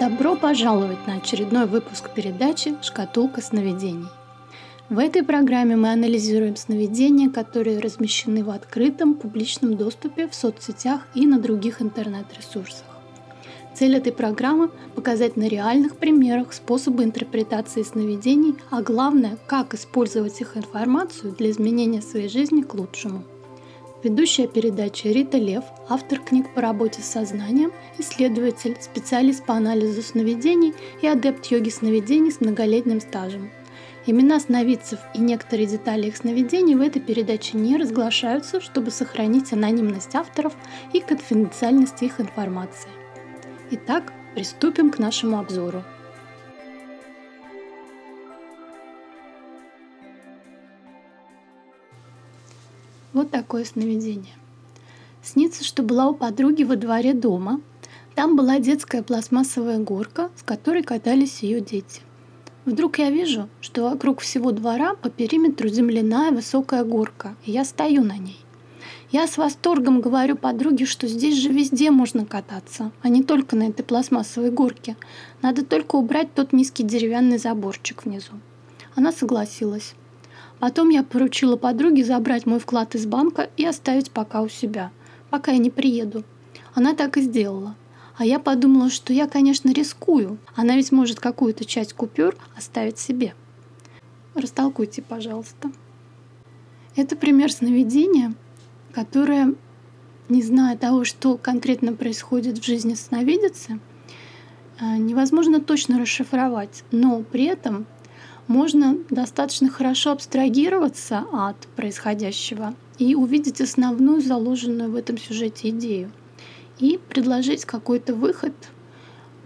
Добро пожаловать на очередной выпуск передачи «Шкатулка сновидений». В этой программе мы анализируем сновидения, которые размещены в открытом публичном доступе в соцсетях и на других интернет-ресурсах. Цель этой программы – показать на реальных примерах способы интерпретации сновидений, а главное, как использовать их информацию для изменения своей жизни к лучшему – Ведущая передачи Рита Лев, автор книг по работе с сознанием, исследователь, специалист по анализу сновидений и адепт йоги сновидений с многолетним стажем. Имена сновидцев и некоторые детали их сновидений в этой передаче не разглашаются, чтобы сохранить анонимность авторов и конфиденциальность их информации. Итак, приступим к нашему обзору. Вот такое сновидение. Снится, что была у подруги во дворе дома. Там была детская пластмассовая горка, с которой катались ее дети. Вдруг я вижу, что вокруг всего двора по периметру земляная высокая горка, и я стою на ней. Я с восторгом говорю подруге, что здесь же везде можно кататься, а не только на этой пластмассовой горке. Надо только убрать тот низкий деревянный заборчик внизу. Она согласилась. Потом я поручила подруге забрать мой вклад из банка и оставить пока у себя, пока я не приеду. Она так и сделала. А я подумала, что я, конечно, рискую. Она ведь может какую-то часть купюр оставить себе. Растолкуйте, пожалуйста. Это пример сновидения, которое, не зная того, что конкретно происходит в жизни сновидицы, э, невозможно точно расшифровать, но при этом можно достаточно хорошо абстрагироваться от происходящего и увидеть основную заложенную в этом сюжете идею и предложить какой-то выход,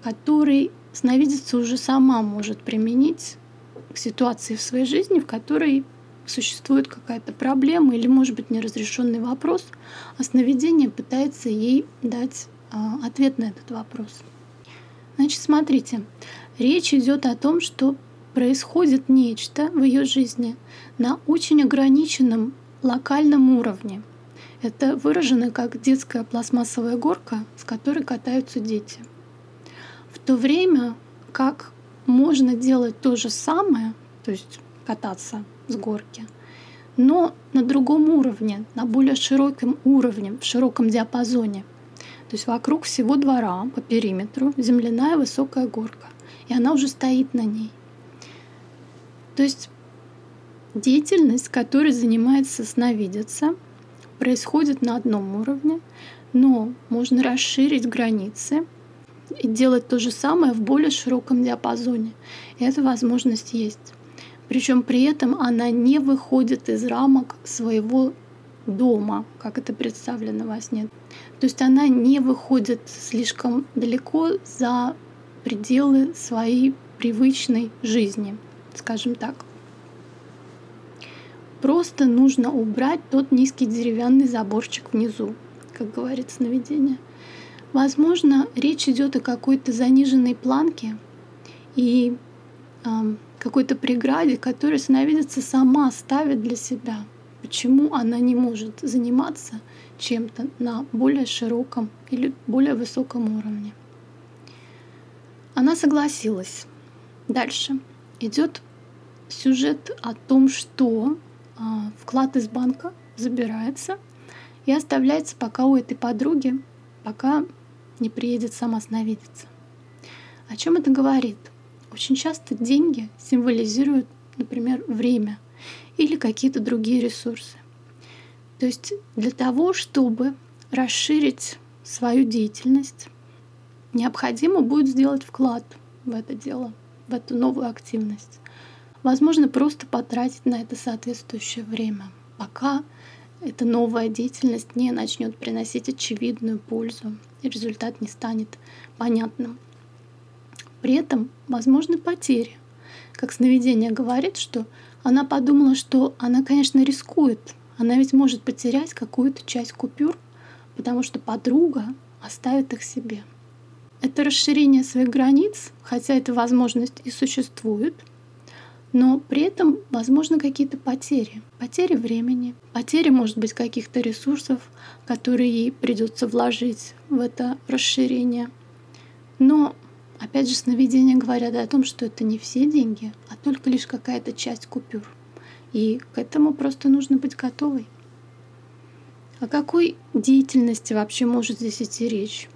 который сновидица уже сама может применить к ситуации в своей жизни, в которой существует какая-то проблема или, может быть, неразрешенный вопрос, а сновидение пытается ей дать а, ответ на этот вопрос. Значит, смотрите, речь идет о том, что происходит нечто в ее жизни на очень ограниченном локальном уровне. Это выражено как детская пластмассовая горка, с которой катаются дети. В то время как можно делать то же самое, то есть кататься с горки, но на другом уровне, на более широком уровне, в широком диапазоне. То есть вокруг всего двора по периметру земляная высокая горка, и она уже стоит на ней – то есть деятельность, которой занимается сновидица, происходит на одном уровне, но можно расширить границы и делать то же самое в более широком диапазоне. И эта возможность есть. Причем при этом она не выходит из рамок своего дома, как это представлено во сне. То есть она не выходит слишком далеко за пределы своей привычной жизни скажем так. Просто нужно убрать тот низкий деревянный заборчик внизу, как говорит сновидение. Возможно, речь идет о какой-то заниженной планке и э, какой-то преграде, которую сновидица сама ставит для себя. Почему она не может заниматься чем-то на более широком или более высоком уровне. Она согласилась. Дальше идет сюжет о том, что а, вклад из банка забирается и оставляется пока у этой подруги, пока не приедет сама сновидица. О чем это говорит? Очень часто деньги символизируют, например, время или какие-то другие ресурсы. То есть для того, чтобы расширить свою деятельность, необходимо будет сделать вклад в это дело, в эту новую активность. Возможно, просто потратить на это соответствующее время, пока эта новая деятельность не начнет приносить очевидную пользу, и результат не станет понятным. При этом возможны потери. Как сновидение говорит, что она подумала, что она, конечно, рискует. Она ведь может потерять какую-то часть купюр, потому что подруга оставит их себе. Это расширение своих границ, хотя эта возможность и существует — но при этом возможны какие-то потери. Потери времени, потери, может быть, каких-то ресурсов, которые ей придется вложить в это расширение. Но, Опять же, сновидения говорят о том, что это не все деньги, а только лишь какая-то часть купюр. И к этому просто нужно быть готовой. О какой деятельности вообще может здесь идти речь?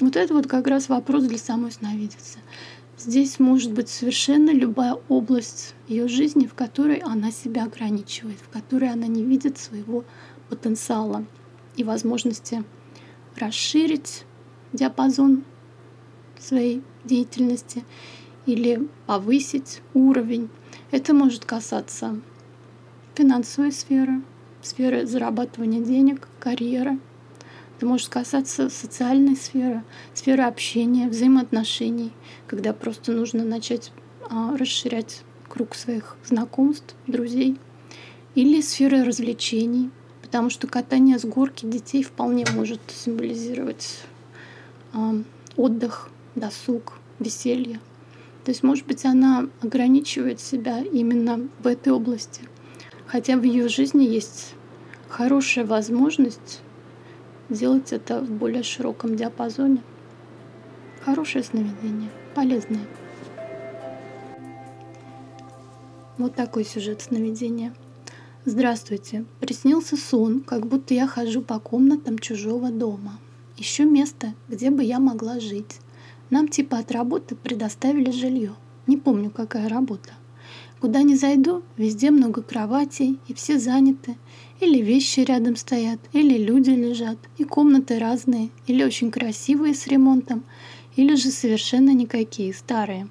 Вот это вот как раз вопрос для самой сновидицы. Здесь может быть совершенно любая область ее жизни, в которой она себя ограничивает, в которой она не видит своего потенциала и возможности расширить диапазон своей деятельности или повысить уровень. Это может касаться финансовой сферы, сферы зарабатывания денег, карьеры. Это может касаться социальной сферы, сферы общения, взаимоотношений, когда просто нужно начать а, расширять круг своих знакомств, друзей. Или сферы развлечений, потому что катание с горки детей вполне может символизировать а, отдых, досуг, веселье. То есть, может быть, она ограничивает себя именно в этой области. Хотя в ее жизни есть хорошая возможность сделать это в более широком диапазоне. Хорошее сновидение, полезное. Вот такой сюжет сновидения. Здравствуйте. Приснился сон, как будто я хожу по комнатам чужого дома. Ищу место, где бы я могла жить. Нам типа от работы предоставили жилье. Не помню, какая работа. Куда ни зайду, везде много кроватей, и все заняты. Или вещи рядом стоят, или люди лежат, и комнаты разные, или очень красивые с ремонтом, или же совершенно никакие, старые.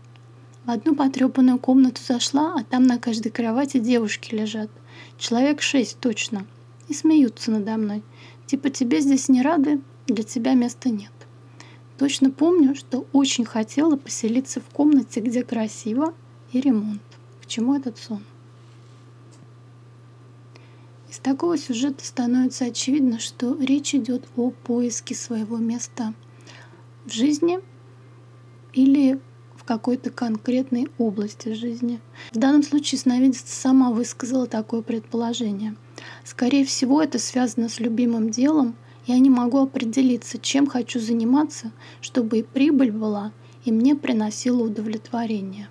В одну потрепанную комнату зашла, а там на каждой кровати девушки лежат. Человек шесть точно. И смеются надо мной. Типа тебе здесь не рады, для тебя места нет. Точно помню, что очень хотела поселиться в комнате, где красиво и ремонт. К чему этот сон? Из такого сюжета становится очевидно, что речь идет о поиске своего места в жизни или в какой-то конкретной области жизни. В данном случае сновидица сама высказала такое предположение. Скорее всего, это связано с любимым делом – я не могу определиться, чем хочу заниматься, чтобы и прибыль была, и мне приносило удовлетворение.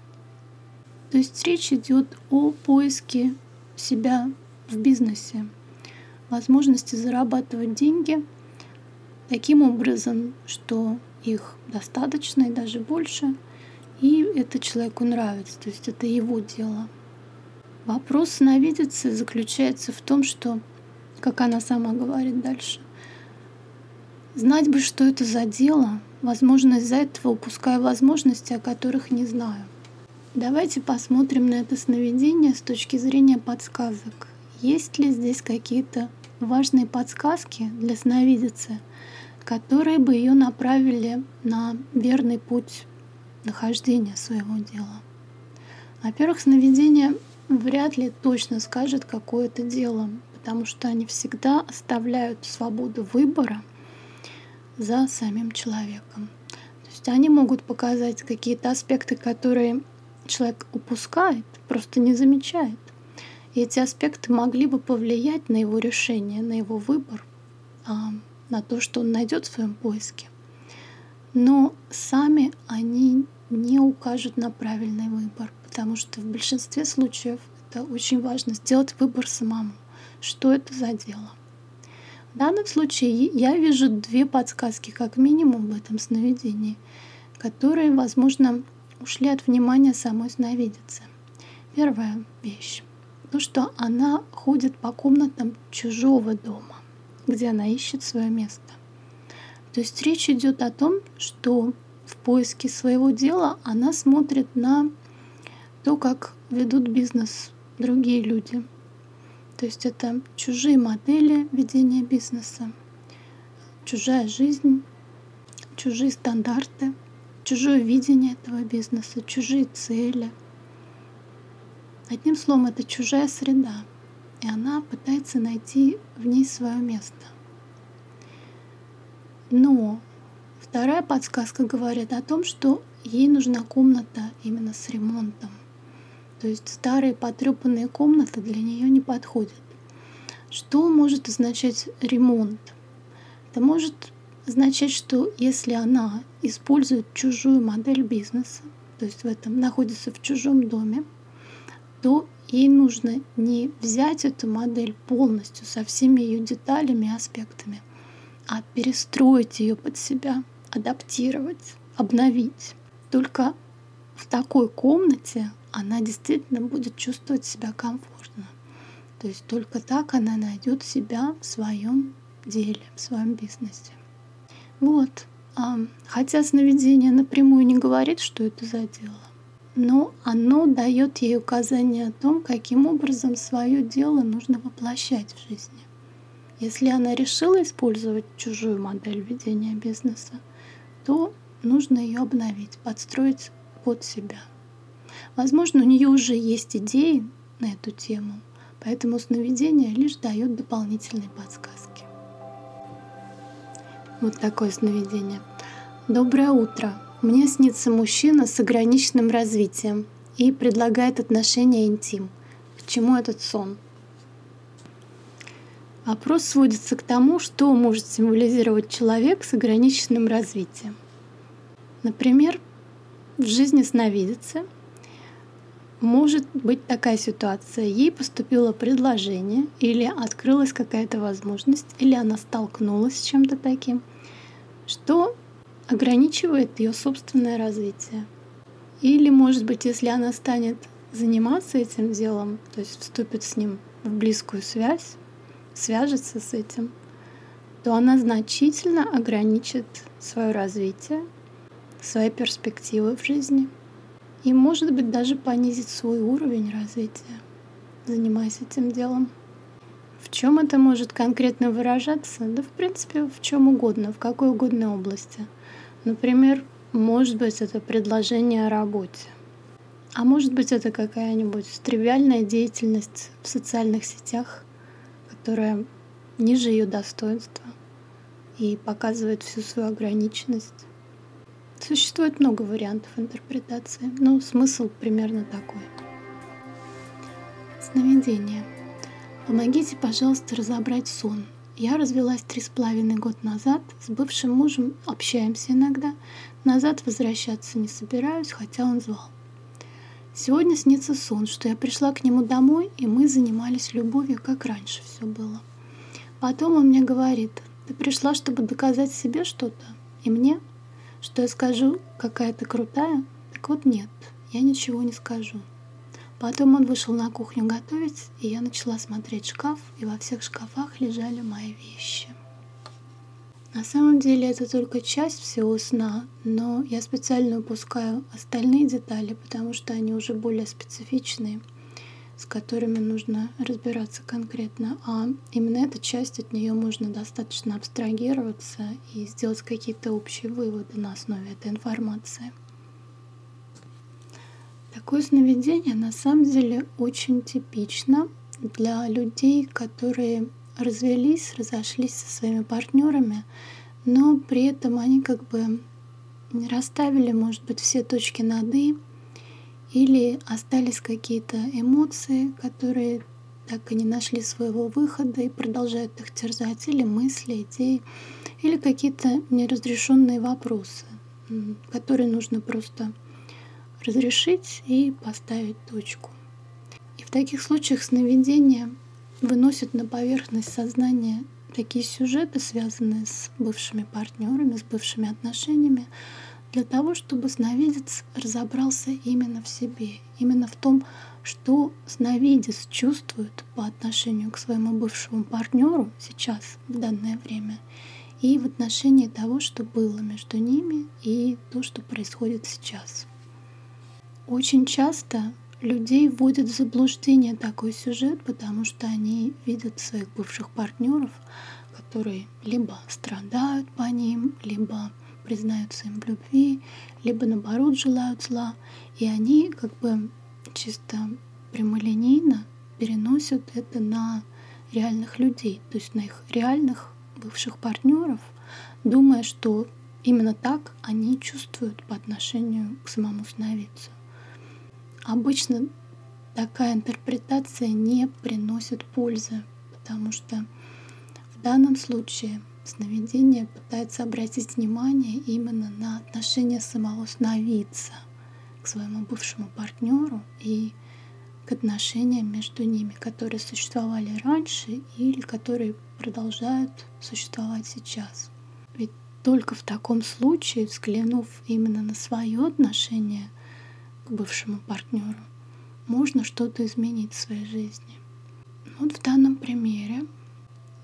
То есть речь идет о поиске себя в бизнесе, возможности зарабатывать деньги таким образом, что их достаточно и даже больше, и это человеку нравится, то есть это его дело. Вопрос сновидицы заключается в том, что, как она сама говорит дальше, Знать бы, что это за дело, возможно, из-за этого упускаю возможности, о которых не знаю. Давайте посмотрим на это сновидение с точки зрения подсказок. Есть ли здесь какие-то важные подсказки для сновидицы, которые бы ее направили на верный путь нахождения своего дела? Во-первых, сновидение вряд ли точно скажет, какое это дело, потому что они всегда оставляют свободу выбора — за самим человеком. То есть они могут показать какие-то аспекты, которые человек упускает, просто не замечает. И эти аспекты могли бы повлиять на его решение, на его выбор, а, на то, что он найдет в своем поиске. Но сами они не укажут на правильный выбор, потому что в большинстве случаев это очень важно сделать выбор самому. Что это за дело? В данном случае я вижу две подсказки, как минимум, в этом сновидении, которые, возможно, ушли от внимания самой сновидицы. Первая вещь. То, что она ходит по комнатам чужого дома, где она ищет свое место. То есть речь идет о том, что в поиске своего дела она смотрит на то, как ведут бизнес другие люди, то есть это чужие модели ведения бизнеса, чужая жизнь, чужие стандарты, чужое видение этого бизнеса, чужие цели. Одним словом, это чужая среда, и она пытается найти в ней свое место. Но вторая подсказка говорит о том, что ей нужна комната именно с ремонтом — то есть старые потрепанные комнаты для нее не подходят. Что может означать ремонт? Это может означать, что если она использует чужую модель бизнеса, то есть в этом находится в чужом доме, то ей нужно не взять эту модель полностью со всеми ее деталями и аспектами, а перестроить ее под себя, адаптировать, обновить. Только в такой комнате она действительно будет чувствовать себя комфортно. То есть только так она найдет себя в своем деле, в своем бизнесе. Вот. Хотя сновидение напрямую не говорит, что это за дело, но оно дает ей указание о том, каким образом свое дело нужно воплощать в жизни. Если она решила использовать чужую модель ведения бизнеса, то нужно ее обновить, подстроить под себя. Возможно, у нее уже есть идеи на эту тему, поэтому сновидение лишь дает дополнительные подсказки. Вот такое сновидение. Доброе утро. Мне снится мужчина с ограниченным развитием и предлагает отношения интим. К чему этот сон? Вопрос сводится к тому, что может символизировать человек с ограниченным развитием. Например, в жизни сновидицы может быть такая ситуация. Ей поступило предложение, или открылась какая-то возможность, или она столкнулась с чем-то таким, что ограничивает ее собственное развитие. Или, может быть, если она станет заниматься этим делом, то есть вступит с ним в близкую связь, свяжется с этим, то она значительно ограничит свое развитие, свои перспективы в жизни и, может быть, даже понизить свой уровень развития, занимаясь этим делом. В чем это может конкретно выражаться? Да, в принципе, в чем угодно, в какой угодно области. Например, может быть, это предложение о работе. А может быть, это какая-нибудь тривиальная деятельность в социальных сетях, которая ниже ее достоинства и показывает всю свою ограниченность. Существует много вариантов интерпретации, но смысл примерно такой. Сновидение. Помогите, пожалуйста, разобрать сон. Я развелась три с половиной год назад. С бывшим мужем общаемся иногда. Назад возвращаться не собираюсь, хотя он звал. Сегодня снится сон, что я пришла к нему домой, и мы занимались любовью, как раньше все было. Потом он мне говорит, ты пришла, чтобы доказать себе что-то, и мне, что я скажу, какая ты крутая. Так вот нет, я ничего не скажу. Потом он вышел на кухню готовить, и я начала смотреть шкаф, и во всех шкафах лежали мои вещи. На самом деле это только часть всего сна, но я специально упускаю остальные детали, потому что они уже более специфичные, с которыми нужно разбираться конкретно. А именно эта часть от нее можно достаточно абстрагироваться и сделать какие-то общие выводы на основе этой информации. Такое сновидение на самом деле очень типично для людей, которые развелись, разошлись со своими партнерами, но при этом они как бы расставили, может быть, все точки над «и», или остались какие-то эмоции, которые так и не нашли своего выхода и продолжают их терзать, или мысли, идеи, или какие-то неразрешенные вопросы, которые нужно просто разрешить и поставить точку. И в таких случаях сновидения выносят на поверхность сознания такие сюжеты, связанные с бывшими партнерами, с бывшими отношениями, для того, чтобы сновидец разобрался именно в себе, именно в том, что сновидец чувствует по отношению к своему бывшему партнеру сейчас, в данное время, и в отношении того, что было между ними, и то, что происходит сейчас. Очень часто людей вводит в заблуждение такой сюжет, потому что они видят своих бывших партнеров, которые либо страдают по ним, либо признаются им в любви, либо наоборот желают зла. И они как бы чисто прямолинейно переносят это на реальных людей, то есть на их реальных бывших партнеров, думая, что именно так они чувствуют по отношению к самому сновидцу. Обычно такая интерпретация не приносит пользы, потому что в данном случае сновидение пытается обратить внимание именно на отношение самого сновидца к своему бывшему партнеру и к отношениям между ними, которые существовали раньше или которые продолжают существовать сейчас. Ведь только в таком случае, взглянув именно на свое отношение бывшему партнеру, можно что-то изменить в своей жизни. Вот в данном примере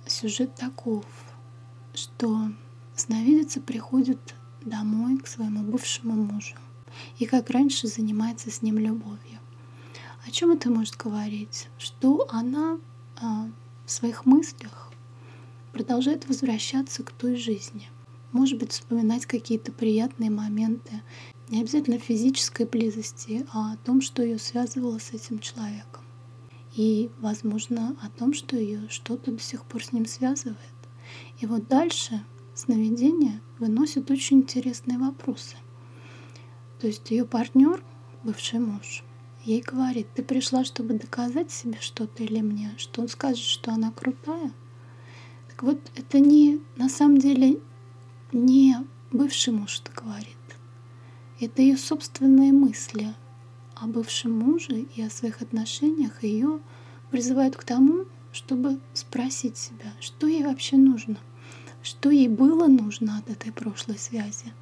сюжет таков, что сновидица приходит домой к своему бывшему мужу и как раньше занимается с ним любовью. О чем это может говорить? Что она а, в своих мыслях продолжает возвращаться к той жизни. Может быть, вспоминать какие-то приятные моменты, не обязательно физической близости, а о том, что ее связывало с этим человеком. И, возможно, о том, что ее что-то до сих пор с ним связывает. И вот дальше сновидение выносит очень интересные вопросы. То есть ее партнер, бывший муж, ей говорит, ты пришла, чтобы доказать себе что-то или мне, что он скажет, что она крутая. Так вот, это не на самом деле не бывший муж это говорит. Это ее собственные мысли о бывшем муже и о своих отношениях ее призывают к тому, чтобы спросить себя, что ей вообще нужно, что ей было нужно от этой прошлой связи,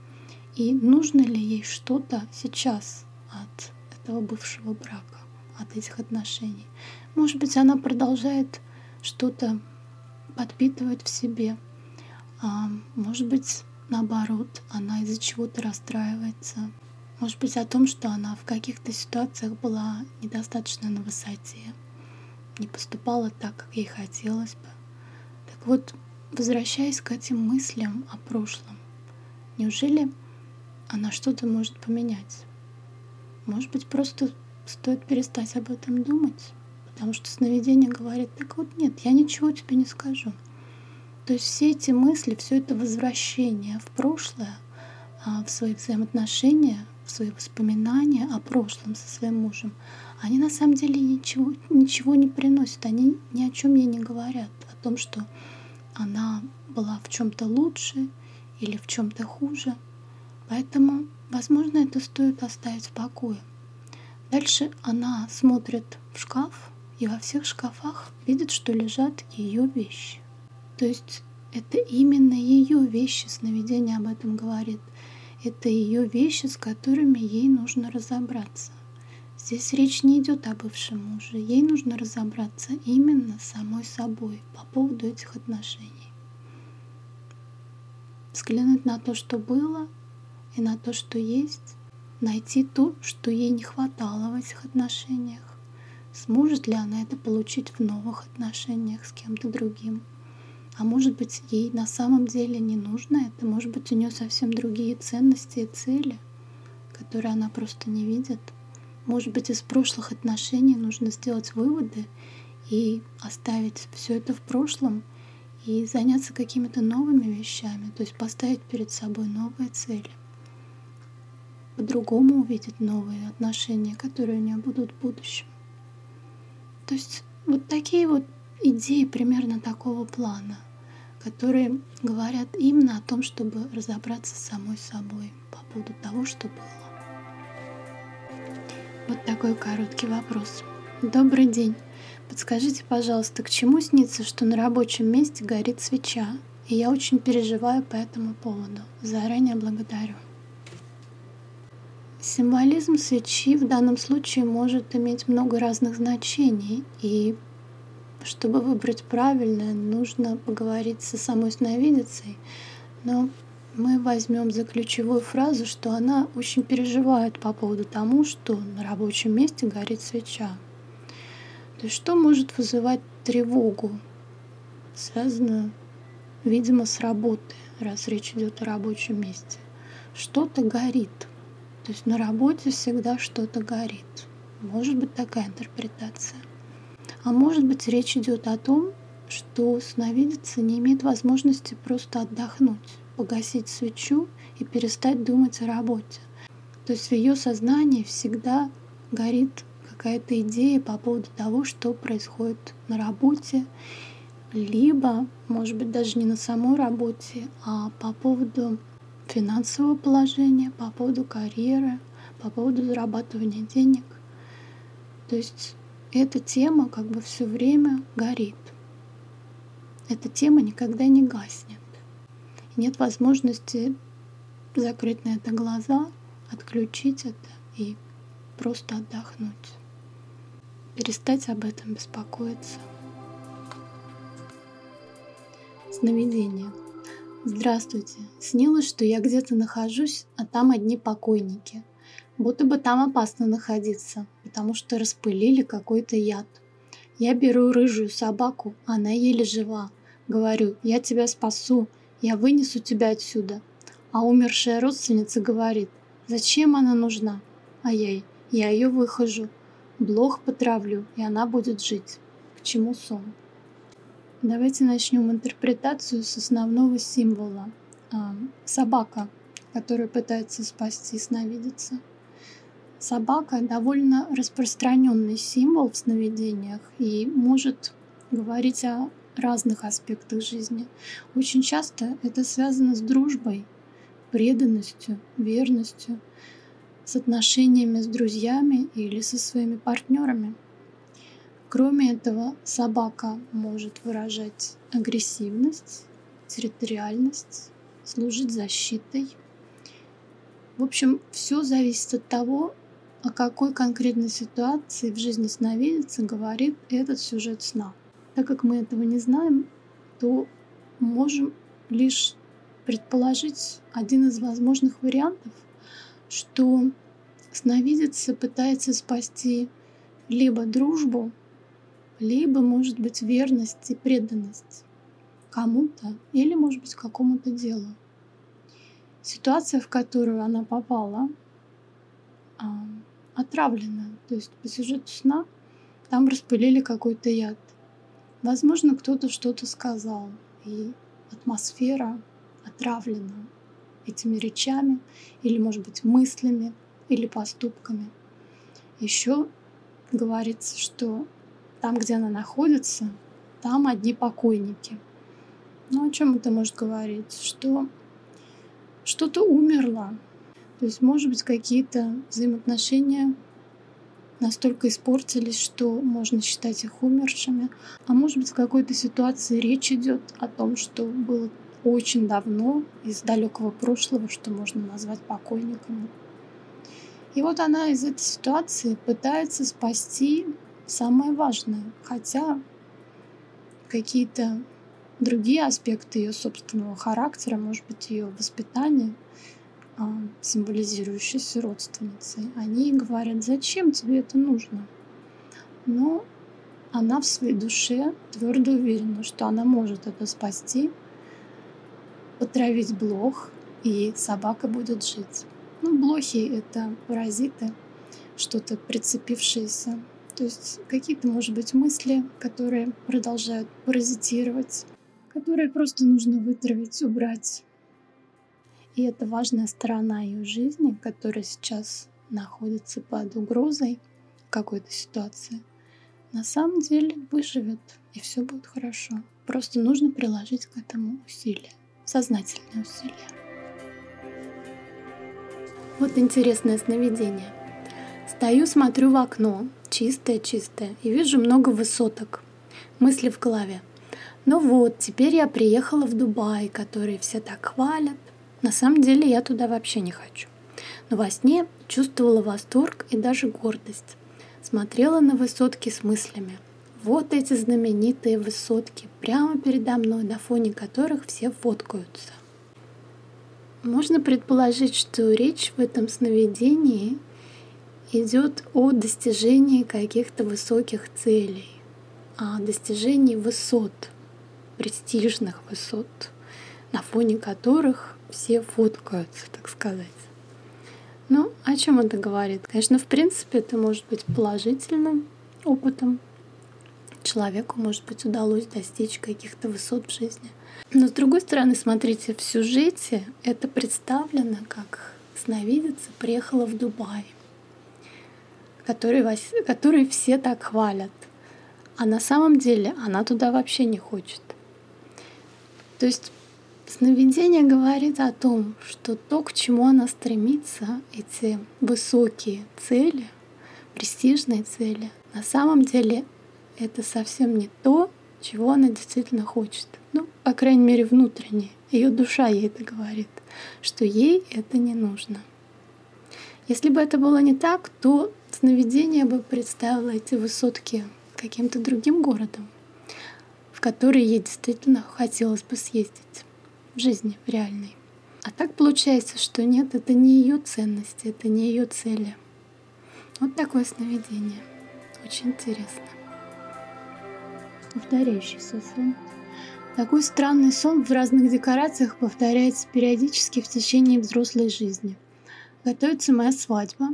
и нужно ли ей что-то сейчас от этого бывшего брака, от этих отношений. Может быть, она продолжает что-то подпитывать в себе. А может быть, наоборот, она из-за чего-то расстраивается. Может быть, о том, что она в каких-то ситуациях была недостаточно на высоте, не поступала так, как ей хотелось бы. Так вот, возвращаясь к этим мыслям о прошлом, неужели она что-то может поменять? Может быть, просто стоит перестать об этом думать, потому что сновидение говорит, так вот нет, я ничего тебе не скажу. То есть все эти мысли, все это возвращение в прошлое, а, в свои взаимоотношения, в свои воспоминания о прошлом со своим мужем, они на самом деле ничего, ничего не приносят, они ни о чем ей не говорят, о том, что она была в чем-то лучше или в чем-то хуже. Поэтому Возможно, это стоит оставить в покое. Дальше она смотрит в шкаф и во всех шкафах видит, что лежат ее вещи. То есть это именно ее вещи, сновидение об этом говорит. Это ее вещи, с которыми ей нужно разобраться. Здесь речь не идет о бывшем муже. Ей нужно разобраться именно самой собой по поводу этих отношений. Взглянуть на то, что было, и на то, что есть, найти то, что ей не хватало в этих отношениях. Сможет ли она это получить в новых отношениях с кем-то другим? А может быть, ей на самом деле не нужно это? Может быть, у нее совсем другие ценности и цели, которые она просто не видит? Может быть, из прошлых отношений нужно сделать выводы и оставить все это в прошлом и заняться какими-то новыми вещами, то есть поставить перед собой новые цели по-другому увидеть новые отношения, которые у нее будут в будущем. То есть вот такие вот идеи примерно такого плана, которые говорят именно о том, чтобы разобраться с самой собой по поводу того, что было. Вот такой короткий вопрос. Добрый день. Подскажите, пожалуйста, к чему снится, что на рабочем месте горит свеча? И я очень переживаю по этому поводу. Заранее благодарю. Символизм свечи в данном случае может иметь много разных значений, и чтобы выбрать правильное, нужно поговорить со самой сновидицей, но мы возьмем за ключевую фразу, что она очень переживает по поводу тому, что на рабочем месте горит свеча. То есть что может вызывать тревогу, связанную, видимо, с работой, раз речь идет о рабочем месте? Что-то горит — то есть на работе всегда что-то горит. Может быть такая интерпретация. А может быть речь идет о том, что сновидица не имеет возможности просто отдохнуть, погасить свечу и перестать думать о работе. То есть в ее сознании всегда горит какая-то идея по поводу того, что происходит на работе, либо, может быть, даже не на самой работе, а по поводу финансового положения, по поводу карьеры, по поводу зарабатывания денег. То есть эта тема как бы все время горит. Эта тема никогда не гаснет. Нет возможности закрыть на это глаза, отключить это и просто отдохнуть. Перестать об этом беспокоиться. Сновидение. Здравствуйте. Снилось, что я где-то нахожусь, а там одни покойники. Будто бы там опасно находиться, потому что распылили какой-то яд. Я беру рыжую собаку, она еле жива. Говорю, я тебя спасу, я вынесу тебя отсюда. А умершая родственница говорит, зачем она нужна? А я, я ее выхожу. Блох потравлю, и она будет жить. К чему сон? Давайте начнем интерпретацию с основного символа. Собака, которая пытается спасти сновидица. Собака довольно распространенный символ в сновидениях и может говорить о разных аспектах жизни. Очень часто это связано с дружбой, преданностью, верностью, с отношениями с друзьями или со своими партнерами. Кроме этого, собака может выражать агрессивность, территориальность, служить защитой. В общем, все зависит от того, о какой конкретной ситуации в жизни сновидицы говорит этот сюжет сна. Так как мы этого не знаем, то можем лишь предположить один из возможных вариантов, что сновидица пытается спасти либо дружбу, либо, может быть, верность и преданность кому-то или, может быть, какому-то делу. Ситуация, в которую она попала, отравлена. То есть по сюжету сна там распылили какой-то яд. Возможно, кто-то что-то сказал, и атмосфера отравлена этими речами, или, может быть, мыслями, или поступками. Еще говорится, что там, где она находится, там одни покойники. Ну, о чем это может говорить? Что что-то умерло, то есть, может быть, какие-то взаимоотношения настолько испортились, что можно считать их умершими. А может быть, в какой-то ситуации речь идет о том, что было очень давно, из далекого прошлого, что можно назвать покойниками. И вот она из этой ситуации пытается спасти самое важное, хотя какие-то другие аспекты ее собственного характера, может быть, ее воспитания, символизирующейся родственницей, они говорят, зачем тебе это нужно? Но она в своей душе твердо уверена, что она может это спасти, потравить блох, и собака будет жить. Ну, блохи — это паразиты, что-то прицепившееся. То есть какие-то, может быть, мысли, которые продолжают паразитировать, которые просто нужно вытравить, убрать и это важная сторона ее жизни, которая сейчас находится под угрозой какой-то ситуации, на самом деле выживет, и все будет хорошо. Просто нужно приложить к этому усилия, сознательные усилия. Вот интересное сновидение. Стою, смотрю в окно, чистое-чистое, и вижу много высоток. Мысли в голове. Ну вот, теперь я приехала в Дубай, который все так хвалят, на самом деле я туда вообще не хочу. Но во сне чувствовала восторг и даже гордость. Смотрела на высотки с мыслями. Вот эти знаменитые высотки, прямо передо мной, на фоне которых все фоткаются. Можно предположить, что речь в этом сновидении идет о достижении каких-то высоких целей, о достижении высот, престижных высот, на фоне которых все фоткаются, так сказать. Ну, о чем это говорит? Конечно, в принципе, это может быть положительным опытом. Человеку, может быть, удалось достичь каких-то высот в жизни. Но с другой стороны, смотрите, в сюжете это представлено как сновидица приехала в Дубай, который, который все так хвалят. а на самом деле она туда вообще не хочет. То есть сновидение говорит о том, что то, к чему она стремится, эти высокие цели, престижные цели, на самом деле это совсем не то, чего она действительно хочет. Ну, по крайней мере, внутренне. Ее душа ей это говорит, что ей это не нужно. Если бы это было не так, то сновидение бы представило эти высотки каким-то другим городом, в который ей действительно хотелось бы съездить в жизни, в реальной. А так получается, что нет, это не ее ценности, это не ее цели. Вот такое сновидение. Очень интересно. Повторяющийся сон. Такой странный сон в разных декорациях повторяется периодически в течение взрослой жизни. Готовится моя свадьба,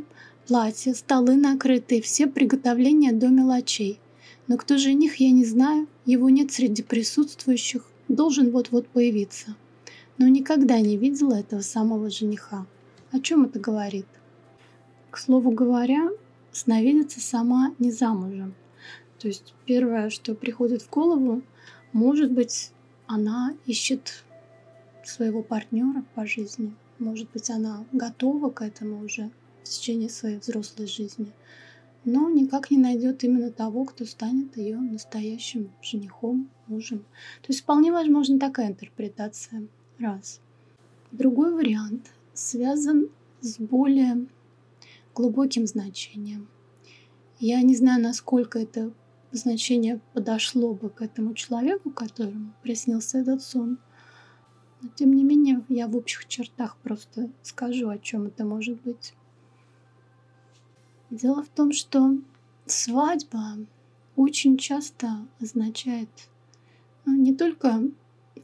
платье, столы накрыты, все приготовления до мелочей. Но кто жених, я не знаю, его нет среди присутствующих, должен вот-вот появиться. Но никогда не видела этого самого жениха. О чем это говорит? К слову говоря, сновидица сама не замужем. То есть первое, что приходит в голову, может быть, она ищет своего партнера по жизни. Может быть, она готова к этому уже в течение своей взрослой жизни но никак не найдет именно того, кто станет ее настоящим женихом, мужем. То есть вполне возможна такая интерпретация. Раз. Другой вариант связан с более глубоким значением. Я не знаю, насколько это значение подошло бы к этому человеку, которому приснился этот сон. Но тем не менее, я в общих чертах просто скажу, о чем это может быть. Дело в том, что свадьба очень часто означает ну, не только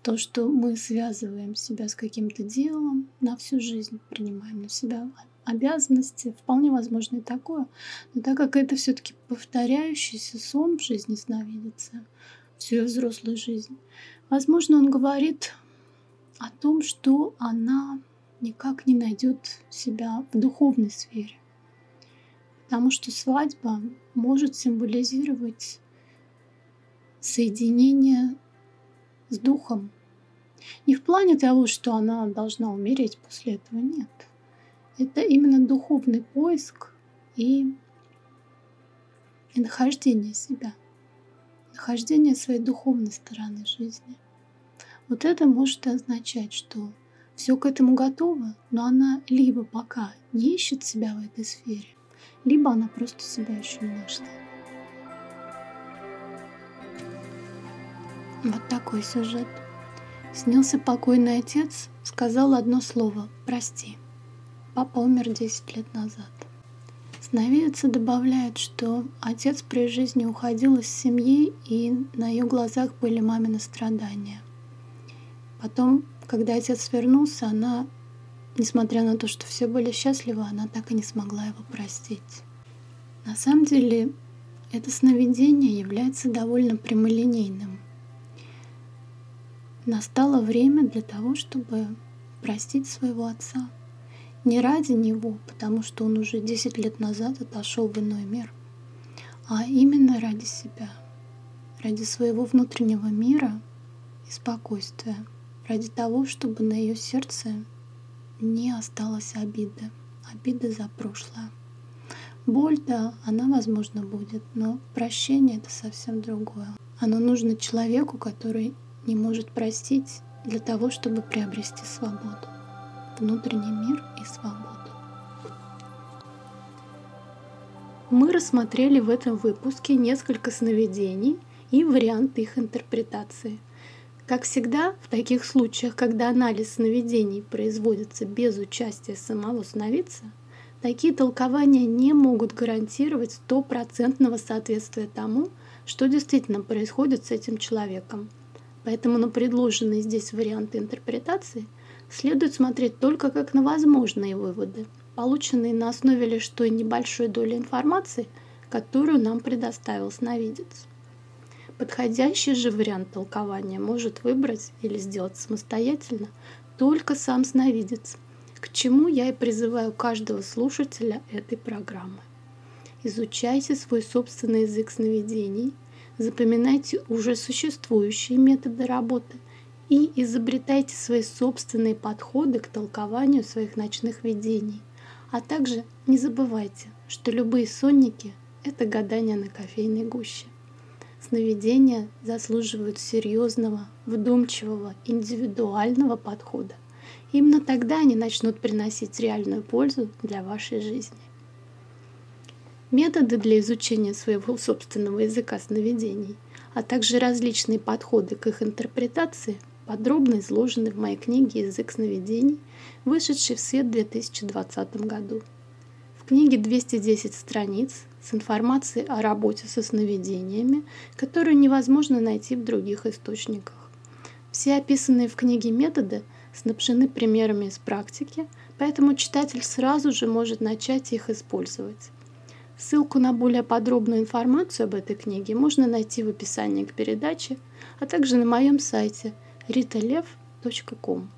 то, что мы связываем себя с каким-то делом на всю жизнь, принимаем на себя обязанности, вполне возможно и такое, но так как это все-таки повторяющийся сон в жизни сновидится всю ее взрослую жизнь, возможно, он говорит о том, что она никак не найдет себя в духовной сфере. Потому что свадьба может символизировать соединение с духом. Не в плане того, что она должна умереть после этого, нет. Это именно духовный поиск и, и нахождение себя, нахождение своей духовной стороны жизни. Вот это может означать, что все к этому готово, но она либо пока не ищет себя в этой сфере, либо она просто себя еще не нашла. Вот такой сюжет. Снился покойный отец, сказал одно слово «прости». Папа умер 10 лет назад. Сновидица добавляет, что отец при жизни уходил из семьи, и на ее глазах были мамины страдания. Потом, когда отец вернулся, она Несмотря на то, что все были счастливы, она так и не смогла его простить. На самом деле, это сновидение является довольно прямолинейным. Настало время для того, чтобы простить своего отца. Не ради него, потому что он уже 10 лет назад отошел в иной мир, а именно ради себя, ради своего внутреннего мира и спокойствия, ради того, чтобы на ее сердце не осталось обиды, обиды за прошлое. Боль, да, она, возможно, будет, но прощение — это совсем другое. Оно нужно человеку, который не может простить для того, чтобы приобрести свободу. Внутренний мир и свободу. Мы рассмотрели в этом выпуске несколько сновидений и варианты их интерпретации — как всегда, в таких случаях, когда анализ сновидений производится без участия самого сновидца, такие толкования не могут гарантировать стопроцентного соответствия тому, что действительно происходит с этим человеком. Поэтому на предложенные здесь варианты интерпретации следует смотреть только как на возможные выводы, полученные на основе лишь той небольшой доли информации, которую нам предоставил сновидец. Подходящий же вариант толкования может выбрать или сделать самостоятельно только сам сновидец, к чему я и призываю каждого слушателя этой программы. Изучайте свой собственный язык сновидений, запоминайте уже существующие методы работы и изобретайте свои собственные подходы к толкованию своих ночных видений. А также не забывайте, что любые сонники – это гадание на кофейной гуще. Сновидения заслуживают серьезного, вдумчивого, индивидуального подхода. Именно тогда они начнут приносить реальную пользу для вашей жизни. Методы для изучения своего собственного языка сновидений, а также различные подходы к их интерпретации подробно изложены в моей книге «Язык сновидений», вышедшей в свет в 2020 году. В книге 210 страниц с информацией о работе со сновидениями, которую невозможно найти в других источниках. Все описанные в книге методы снабжены примерами из практики, поэтому читатель сразу же может начать их использовать. Ссылку на более подробную информацию об этой книге можно найти в описании к передаче, а также на моем сайте ritalev.com.